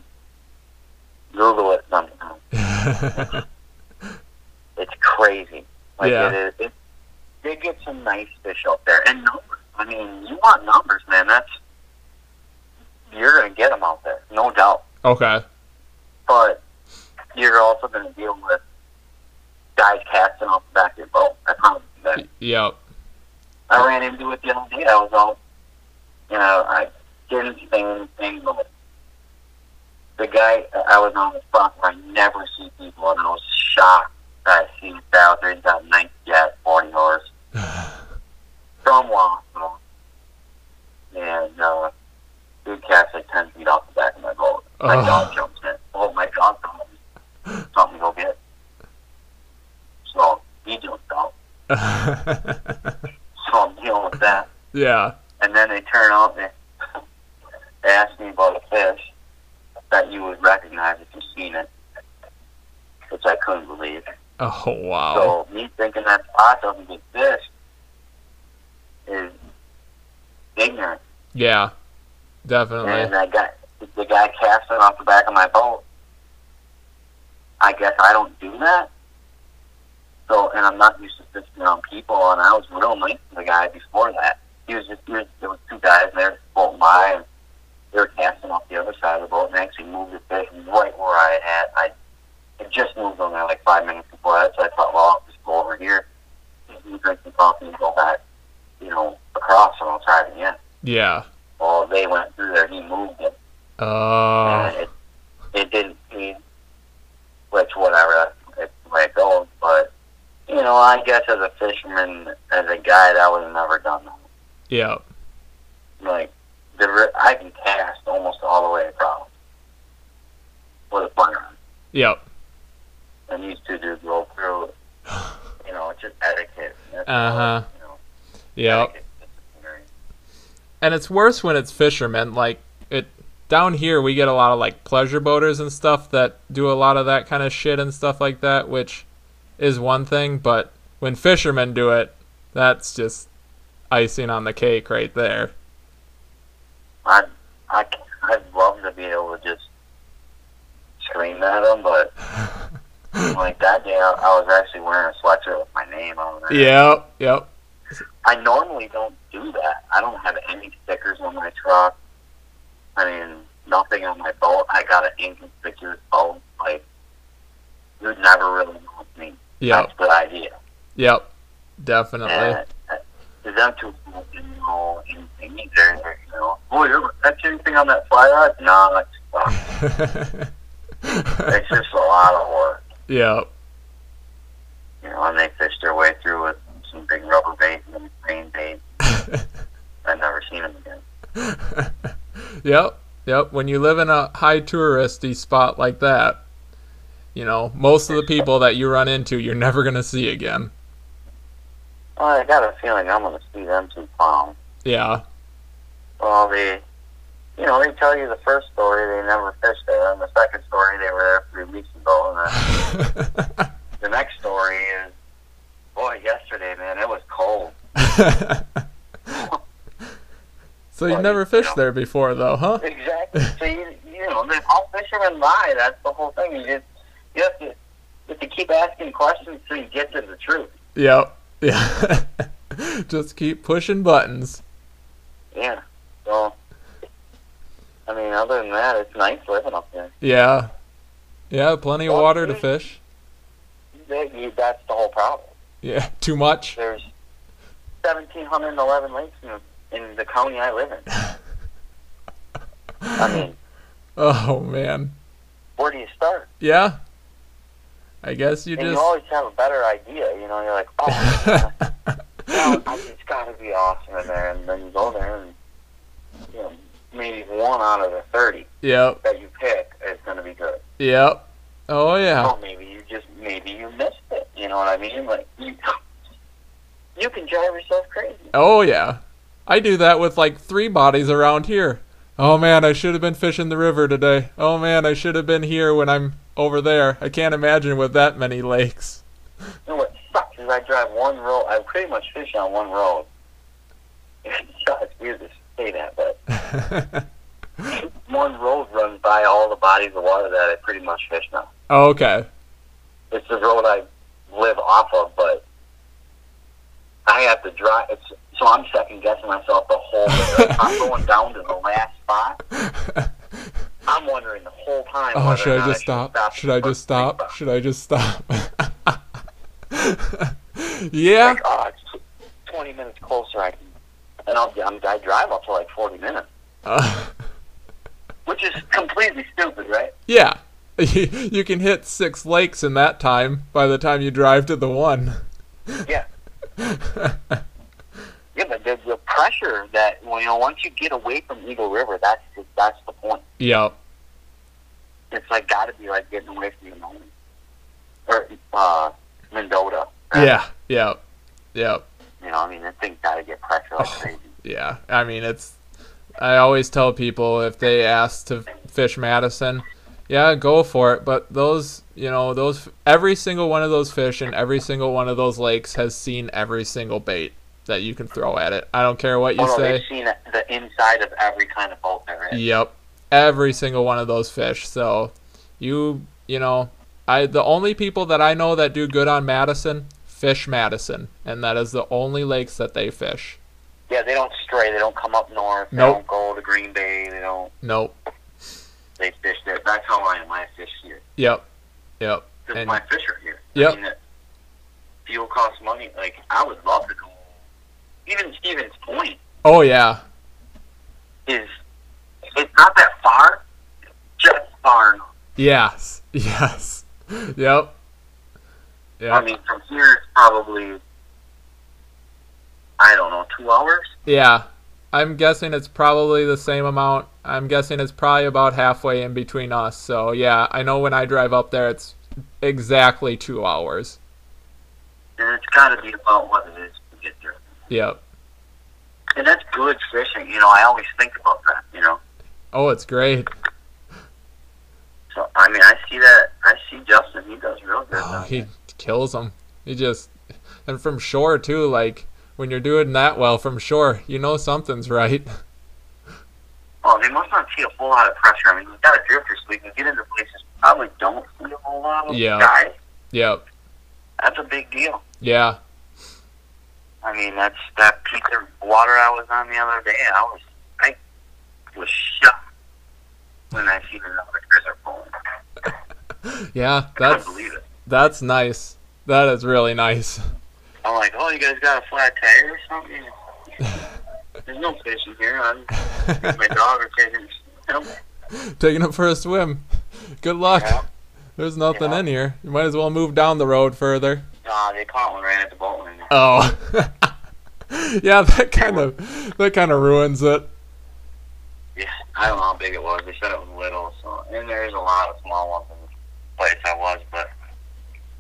Google it sometime. (laughs) It's crazy. Like Yeah. it is. It, they get some nice fish out there and numbers. I mean, you want numbers, man. That's you're gonna get them out there, no doubt. okay. But you're also gonna deal with guys casting off the back of your boat. That's how that Yep. I ran into it the other day. I was out, you know, I didn't say anything, but the guy, I was on the spot where I never see people, and I was shocked that I see out there. He's got a nice jet, 40 horse, (sighs) from Wausau. And, uh, dude cast like 10 feet off the back of my boat. My Oh. dog jumps in. Oh, my dog jumps Something to go get. He jumped out. So I'm dealing with that. yeah. and then they turn out and they ask me about a fish that you would recognize if you've seen it, which I couldn't believe. Oh wow. So me thinking that spot doesn't fish is ignorant. Yeah. Definitely. And I got the guy casting off the back of my boat. I guess I don't do that. So, and I'm not used to fishing around people, and I was real nice to the guy before that. He was just, he was, there was two guys there floating by, and they were casting off the other side of the boat, and actually moved the fish right where I had. I it just moved on there like five minutes before that, so I thought, well, I'll just go over here, and drink some coffee, and go back, you know, across, and I'll try it again. yeah. Well, they went through there, he moved it. Oh. And it, it didn't mean, which whatever, it's the way it goes, but, you know, I guess as a fisherman, as a guide, I would have never done that. Yep. Like, the I can cast almost all the way across with a firearm. Yep. And these two dudes roll through. You know, it's just etiquette. Uh-huh. You know, Yep. And it's worse when it's fishermen. Like it down here, we get a lot of like pleasure boaters and stuff that do a lot of that kind of shit and stuff like that, which is one thing. But when fishermen do it, that's just icing on the cake right there. I'd, I, I'd love to be able to just scream at them, but (laughs) like that day, I, I was actually wearing a sweatshirt with my name on it. Yep. Yep. I normally don't do that. I don't have any stickers on my truck. I mean, nothing on my boat. I got an inconspicuous oh, boat. Like, you'd never really know me. Yep. That's the idea. Yep. Definitely. And uh, to them two people know anything either. They're, You know, oh, you ever catch anything on that fly rod? No, it's, (laughs) it's just a lot of work. yep. You know, and they fish their way through with some big rubber bait and green bait. (laughs) I've never seen them again. (laughs) Yep, yep. When you live in a high touristy spot like that, you know, most of the people that you run into, you're never gonna see again. Well, I got a feeling I'm going to see them two clowns. Yeah, Well, they, you know, they tell you the first story they never fished there, and the second story they were there three weeks ago, and then (laughs) the next story is, boy, yesterday, man, it was cold. (laughs) so you've Well, never you fished know. there before, though, huh? Exactly. So you, you know, all fishermen lie. That's the whole thing. You just, you have to, you have to keep asking questions till you get to the truth. Yep. Yeah. (laughs) Just keep pushing buttons. Yeah. So, I mean, other than that, it's nice living up there. Yeah. Yeah, plenty of water to fish. That's the whole problem. Yeah, (laughs) too much. There's 1,711 lakes in, in the county I live in. (laughs) I mean, Oh man. where do you start? Yeah. I guess you and you just. always have a better idea. You know, you're like, oh, (laughs) it's got to be awesome in there. And then you go there and, you know, maybe one out of the 30 yep. that you pick is going to be good. Yep. Oh yeah. Or maybe you just, maybe you missed it. You know what I mean? Like, you, (gasps) you can drive yourself crazy. Oh yeah. I do that with like three bodies around here. Oh man, I should have been fishing the river today. Oh man, I should have been here when I'm over there. I can't imagine with that many lakes. You know what sucks is I drive one road. I pretty much fish on one road. (laughs) it's weird to say that, but (laughs) one road runs by all the bodies of water that I pretty much fish now. Oh, okay. It's the road I live off of, but I have to drive. It's, so I'm second guessing myself the whole (laughs) way. I'm going down to the last spot. I'm wondering the whole time. Oh, should I just stop? Should I just stop? Should I just stop? yeah. Like, oh, it's 20 minutes closer. I can, and I'll, I'm, I drive up to like 40 minutes, Uh, (laughs) which is completely stupid, right? yeah. (laughs) you can hit six lakes in that time by the time you drive to the one. Yeah. (laughs) Yeah, but the, the pressure that you know, once you get away from Eagle River, that's the, that's the point. yep. It's like got to be like getting away from the Monona or uh, Mendota. right? Yeah. yeah, Yep. You know, I mean, that thing's got to get pressure like Oh. crazy. Yeah, I mean it's. I always tell people if they ask to fish Madison, yeah, go for it. But those, you know, those every single one of those fish in every single one of those lakes has seen every single bait that you can throw at it. I don't care what you Oh, no, say. they've seen the inside of every kind of boat there is. Yep, every single one of those fish. So, you, you know, I the only people that I know that do good on Madison fish Madison, and that is the only lakes that they fish. Yeah, they don't stray. They don't come up north. They Nope. don't go to Green Bay. They don't. Nope. They fish there. That's how I am. I fish here. Yep. Yep. Because my fish are here. Yep. I mean, fuel costs money. Like, I would love to go. Even Stevens Point Oh yeah. is, it's not that far, just far enough. Yes. (laughs) Yes. Yep. Yeah. I mean, from here it's probably I don't know, two hours. Yeah. I'm guessing it's probably the same amount. I'm guessing it's probably about halfway in between us. So yeah, I know when I drive up there, it's exactly two hours. And it's got to be about what it is to get there. Yep. And that's good fishing. You know, I always think about that. You know, Oh, it's great. so I mean, I see that. I see Justin. He does real good. Oh, he kills them. He just and from shore too. Like when you're doing that well from shore, you know something's right. (laughs) Oh, they must not see a whole lot of pressure. I mean, you got a drifter, so you can get into places probably don't see a whole lot of Yeah. guys. Yep. That's a big deal. Yeah. I mean, that's that piece of water I was on the other day. I was, was shocked when (laughs) I seen another cruiser pulling. Yeah. That's it. that's nice. That is really nice. I'm like, oh, you guys got a flat tire or something? (laughs) There's no fishing here. I'm, my dog are taking. Nope. Taking him for a swim. Good luck. Yeah. There's nothing Yeah. in here. You might as well move down the road further. Nah, they caught one right at the boat. Oh. (laughs) yeah, that kind of that kind of ruins it. Yeah, I don't know how big it was. They said it was little, so and there's a lot of small ones in the place I was, but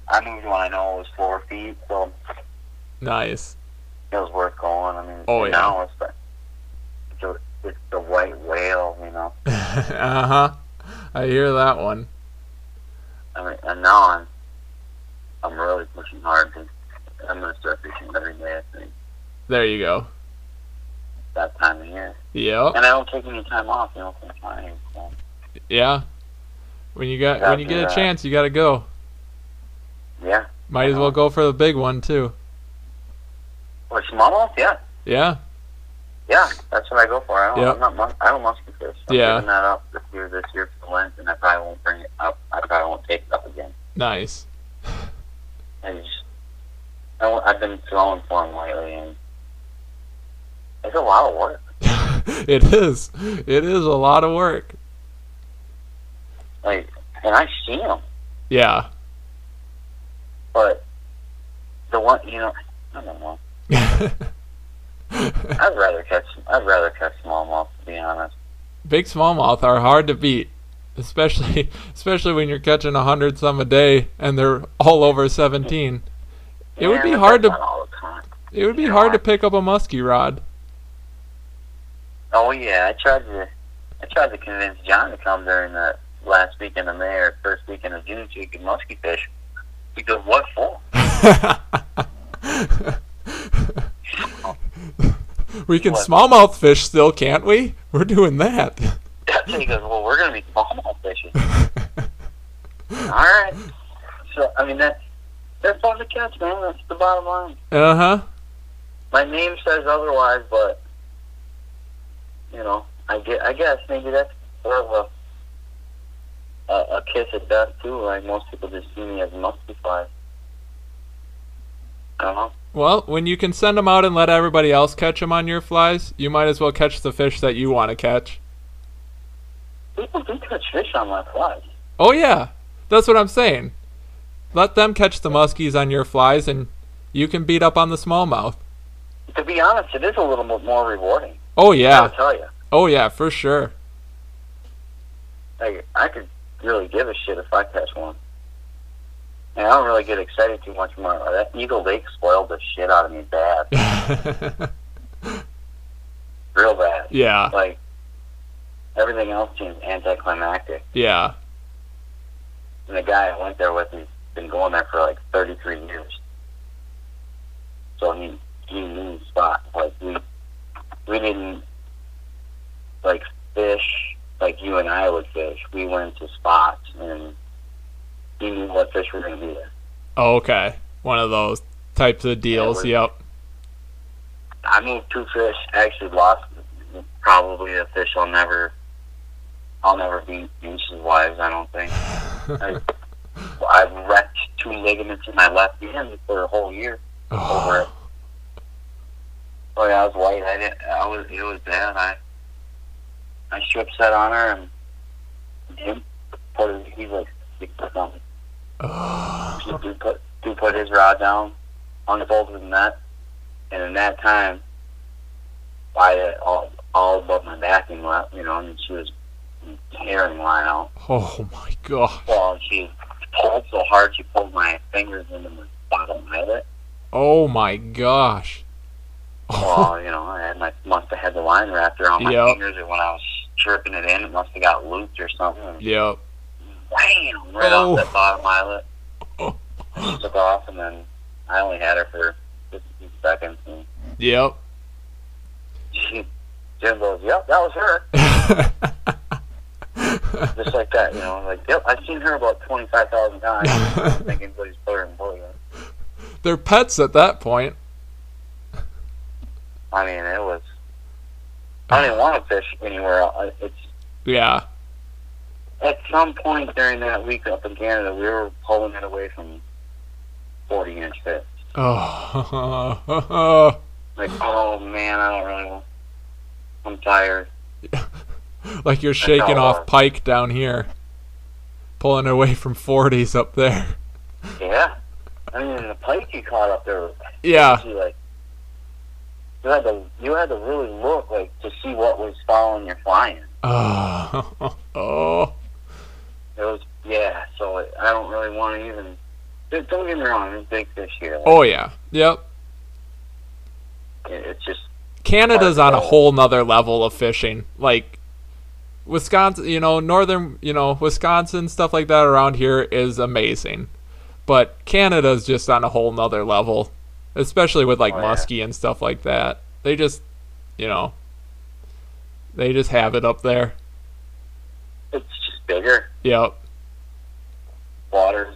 I moved one I know it was four feet, so Nice. it was worth going. I mean, Oh, yeah. now it's the it's, a, it's the white whale, you know. (laughs) uh huh. I hear that one. I mean, and now I'm I'm really pushing hard. To, I'm gonna start fishing every day. I think There you go. that time of year, Yep. and I don't take any time off, you know, flying. So. Yeah. When you got when you get a yeah. chance, you got to go. Yeah, Might as well go for the big one too. or smallmouth, yeah. Yeah. Yeah, that's what I go for. I don't, Yep. I'm not, I don't musky fish. I'm Yeah. giving that up this year, this year for the Lent, and I probably won't bring it up. I probably won't take it up again. Nice. I just, I, I've been throwing for them lately, and it's a lot of work. (laughs) it is. It is a lot of work. Like, and I see them, Yeah. but the one, you know, I don't know. (laughs) I'd rather catch, I'd rather catch smallmouth, to be honest. Big smallmouth are hard to beat, especially (laughs) especially when you're catching a hundred some a day and they're all over seventeen. It would be hard to all the time. it would be hard to pick up a muskie rod. Oh yeah, I tried to, I tried to convince John to come during the last weekend of May or first weekend of June so he could musky fish. He goes, "What for?" (laughs) we can What? smallmouth fish still, can't we? We're doing that. he goes, "Well, we're gonna be smallmouth fishing." (laughs) All right. So I mean that they're fun to catch, man. That's the bottom line. uh huh. My name says otherwise, but you know, I get. I guess maybe that's more of a a, a kiss at death too. Like most people just see me as fly. I. Well, when you can send them out and let everybody else catch them on your flies, you might as well catch the fish that you want to catch. People do catch fish on my flies. Oh yeah, that's what I'm saying. Let them catch the muskies on your flies, and you can beat up on the smallmouth. To be honest, it is a little bit more rewarding. Oh yeah. I'll tell you. oh yeah, for sure. Like I could really give a shit if I catch one. And I don't really get excited too much more. That Eagle Lake spoiled the shit out of me bad, (laughs) real bad. yeah, Like everything else seems anticlimactic. yeah. And the guy I went there with, he's been going there for like 33 years. So he he knew spots. Like we we didn't like fish like you and I would fish. We went to spots and he knew what fish were going to be there. Oh, okay, one of those types of deals. Yeah, Yep. I moved two fish. Actually lost probably a fish I'll never I'll never beat inches wise. I don't think. (laughs) I, I wrecked two ligaments in my left hand for a whole year. Oh. over it. Oh yeah, I was white. I didn't. I was. It was bad. I I strip set on her and him put it. He's like six or something. Oh. He (gasps) he put He put his rod down, unfolded the net, and in that time, I had all all but my backing left, you know, and she was tearing line out. Oh my god. Well, she pulled so hard she pulled my fingers into the bottom eyelid. Oh my gosh. Well, (laughs) you know, I had my must have had the line wrapped around my Yep. fingers, and when I was stripping it in, it must have got looped or something. Yep. wham! Right Oh. off that bottom eyelid. Oh. (laughs) Took off, and then I only had her for 15 seconds, and Yep. she, Jim goes, "Yep, that was her." (laughs) Just like that, you know, like, "Yep, I've seen her about 25,000 times." I don't think anybody's put her. They're pets at that point. I mean, it was. I didn't even want to fish anywhere else. Uh, it's Yeah. at some point during that week up in Canada, we were pulling it away from 40 inch fish. Oh. Like, oh man, I don't really. want- I'm tired. (laughs) like you're shaking off was. pike down here. Pulling away from 40s up there. Yeah. I mean, the pike you caught up there, Yeah. like, you had to you had to really look like to see what was following your flying. (laughs) Oh. Oh. It was yeah. So it, I don't really want to even. Don't get me wrong. There's big fish here. Like, Oh yeah. Yep. it, it's just Canada's on a whole nother level of fishing. Like Wisconsin, you know, northern, you know, Wisconsin stuff like that around here is amazing. But Canada's just on a whole nother level, especially with like Oh, yeah. muskie and stuff like that. They just, you know, they just have it up there. it's just bigger. Yep. Water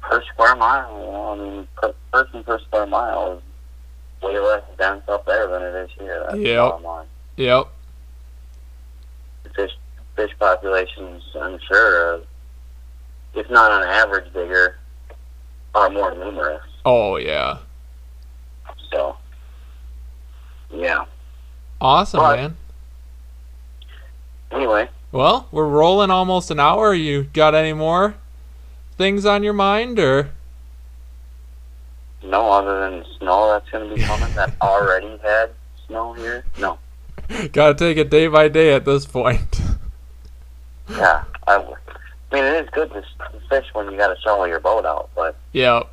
per square mile. You know, I mean, per person per square mile is way less dense up there than it is here. That's Yep. Yep. The fish fish populations, I'm sure, uh, if not on average bigger, are more numerous. Oh yeah. So, yeah. Awesome, But- man. Anyway, Well, we're rolling almost an hour. You got any more things on your mind or no other than the snow that's going to be coming that (laughs) already had snow here. No. got to take it day by day at this point? Yeah. I mean, it is good to fish when you got to shovel your boat out, but yep.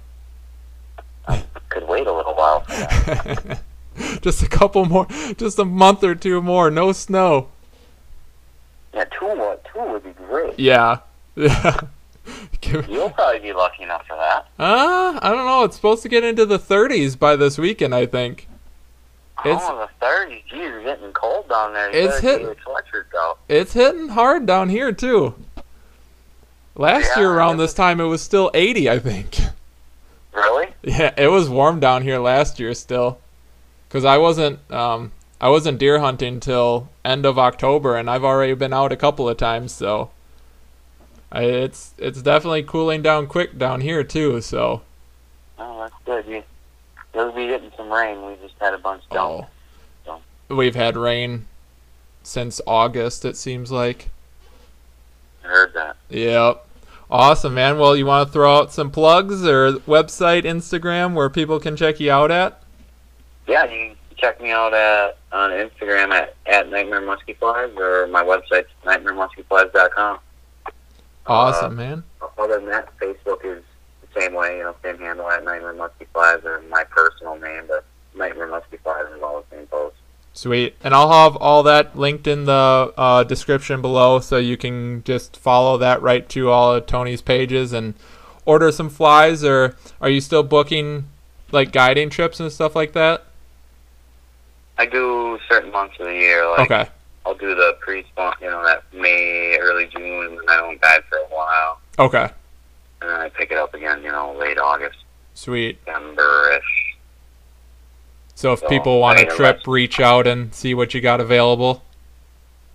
Could wait a little while (laughs) just a couple more, just a month or two more. No snow. Yeah, two more, two would be great. Yeah. (laughs) Yeah. You'll probably be lucky enough for that. Uh, I don't know. It's supposed to get into the 30s by this weekend, I think. It's- oh, the 30s. Geez, you're getting cold down there. You It's better get hit- your. It's hitting hard down here too. Last Yeah, year around this time it was still 80, I think. Really? Yeah, it was warm down here last year still. Cuz I wasn't um I wasn't deer hunting till end of October and I've already been out a couple of times, so I, it's it's definitely cooling down quick down here too, so Oh, that's good. You, you'll be getting some rain. We just had a bunch down. oh. We've had rain since August it seems like. I heard that. Yep. Awesome, man. Well, you want to throw out some plugs or website, Instagram, where people can check you out at? Yeah, you can check me out at on Instagram at, at Nightmare Muskie Flies or my website's nightmaremuskyflies.com. Awesome, man. Uh, other than that, Facebook is the same way, you know, same handle at Nightmare Muskie Flies or my personal name, but Nightmare Muskie Flies is all the same post. Sweet. And I'll have all that linked in the uh, description below so you can just follow that right to all of Tony's pages and order some flies. Or are you still booking like guiding trips and stuff like that? I do certain months of the year, like Okay. I'll do the pre-spawn, you know, that May, early June, and then I don't guide for a while, Okay. and then I pick it up again, you know, late August, Sweet. September-ish. So if So, people want a trip, reach out and see what you got available.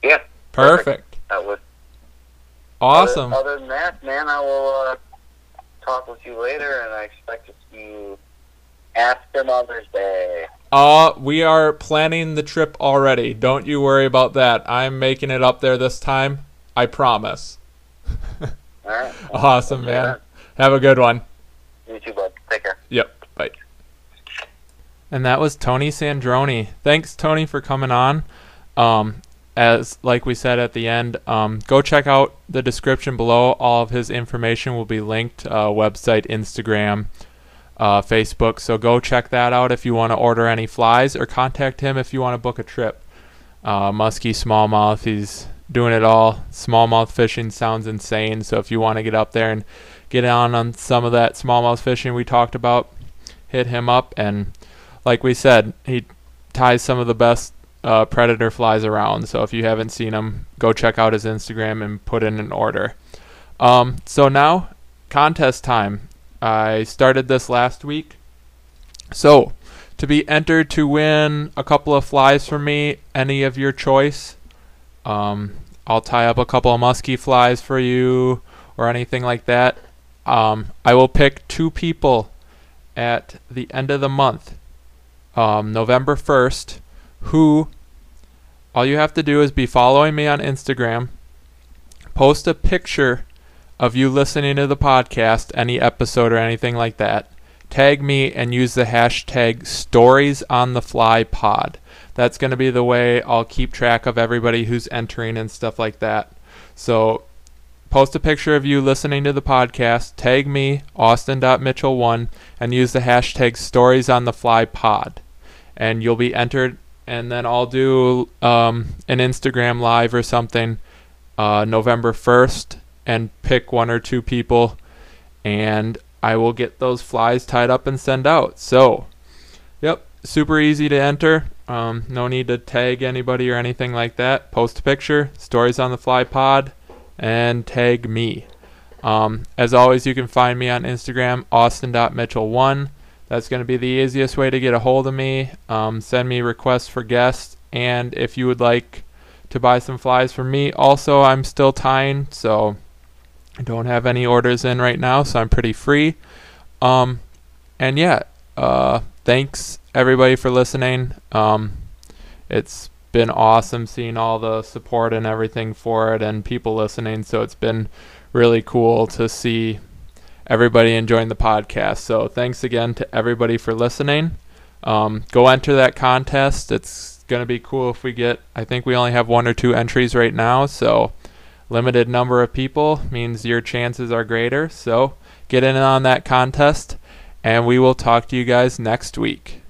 Yeah, Perfect. that would Awesome. Other, other than that, man, I will uh, talk with you later, and I expect to see you after Mother's Day. Uh, we are planning the trip already. Don't you worry about that. I'm making it up there this time. I promise. All right. (laughs) Awesome, man. Have a good one. You too, bud. Take care. Yep. Bye. And that was Tony Sandroni. Thanks, Tony, for coming on. Um, as like we said at the end, um, go check out the description below. All of his information will be linked: uh, website, Instagram, uh, Facebook. So go check that out if you want to order any flies, or contact him if you want to book a trip. Uh, musky smallmouth, he's doing it all. Smallmouth fishing sounds insane. So if you want to get up there and get on on some of that smallmouth fishing we talked about, hit him up. And like we said, he ties some of the best uh, predator flies around. So if you haven't seen him, go check out his Instagram and put in an order. Um, so now, contest time. I started this last week. So, to be entered to win a couple of flies from me, any of your choice, um, I'll tie up a couple of musky flies for you or anything like that. Um, I will pick two people at the end of the month, um, November 1st, who all you have to do is be following me on Instagram, post a picture of you listening to the podcast, any episode or anything like that. Tag me and use the hashtag stories on the fly pod. That's going to be the way I'll keep track of everybody who's entering and stuff like that. So post a picture of you listening to the podcast, tag me, austin.mitchell1, and use the hashtag stories on the fly pod. And you'll be entered and then I'll do um, an Instagram live or something uh, November 1st and pick one or two people, and I will get those flies tied up and send out. So, yep, super easy to enter. Um, no need to tag anybody or anything like that. Post a picture, stories on the fly pod, and tag me. Um, as always, you can find me on Instagram, austin.mitchell1. That's going to be the easiest way to get a hold of me. Um, send me requests for guests, and if you would like to buy some flies from me, also I'm still tying, so I don't have any orders in right now, so I'm pretty free. Um, and yeah, uh, thanks everybody for listening. Um, it's been awesome seeing all the support and everything for it, and people listening. So it's been really cool to see everybody enjoying the podcast. So thanks again to everybody for listening. Um, go enter that contest. It's going to be cool if we get, I think we only have one or two entries right now. So limited number of people means your chances are greater. So get in on that contest, and we will talk to you guys next week.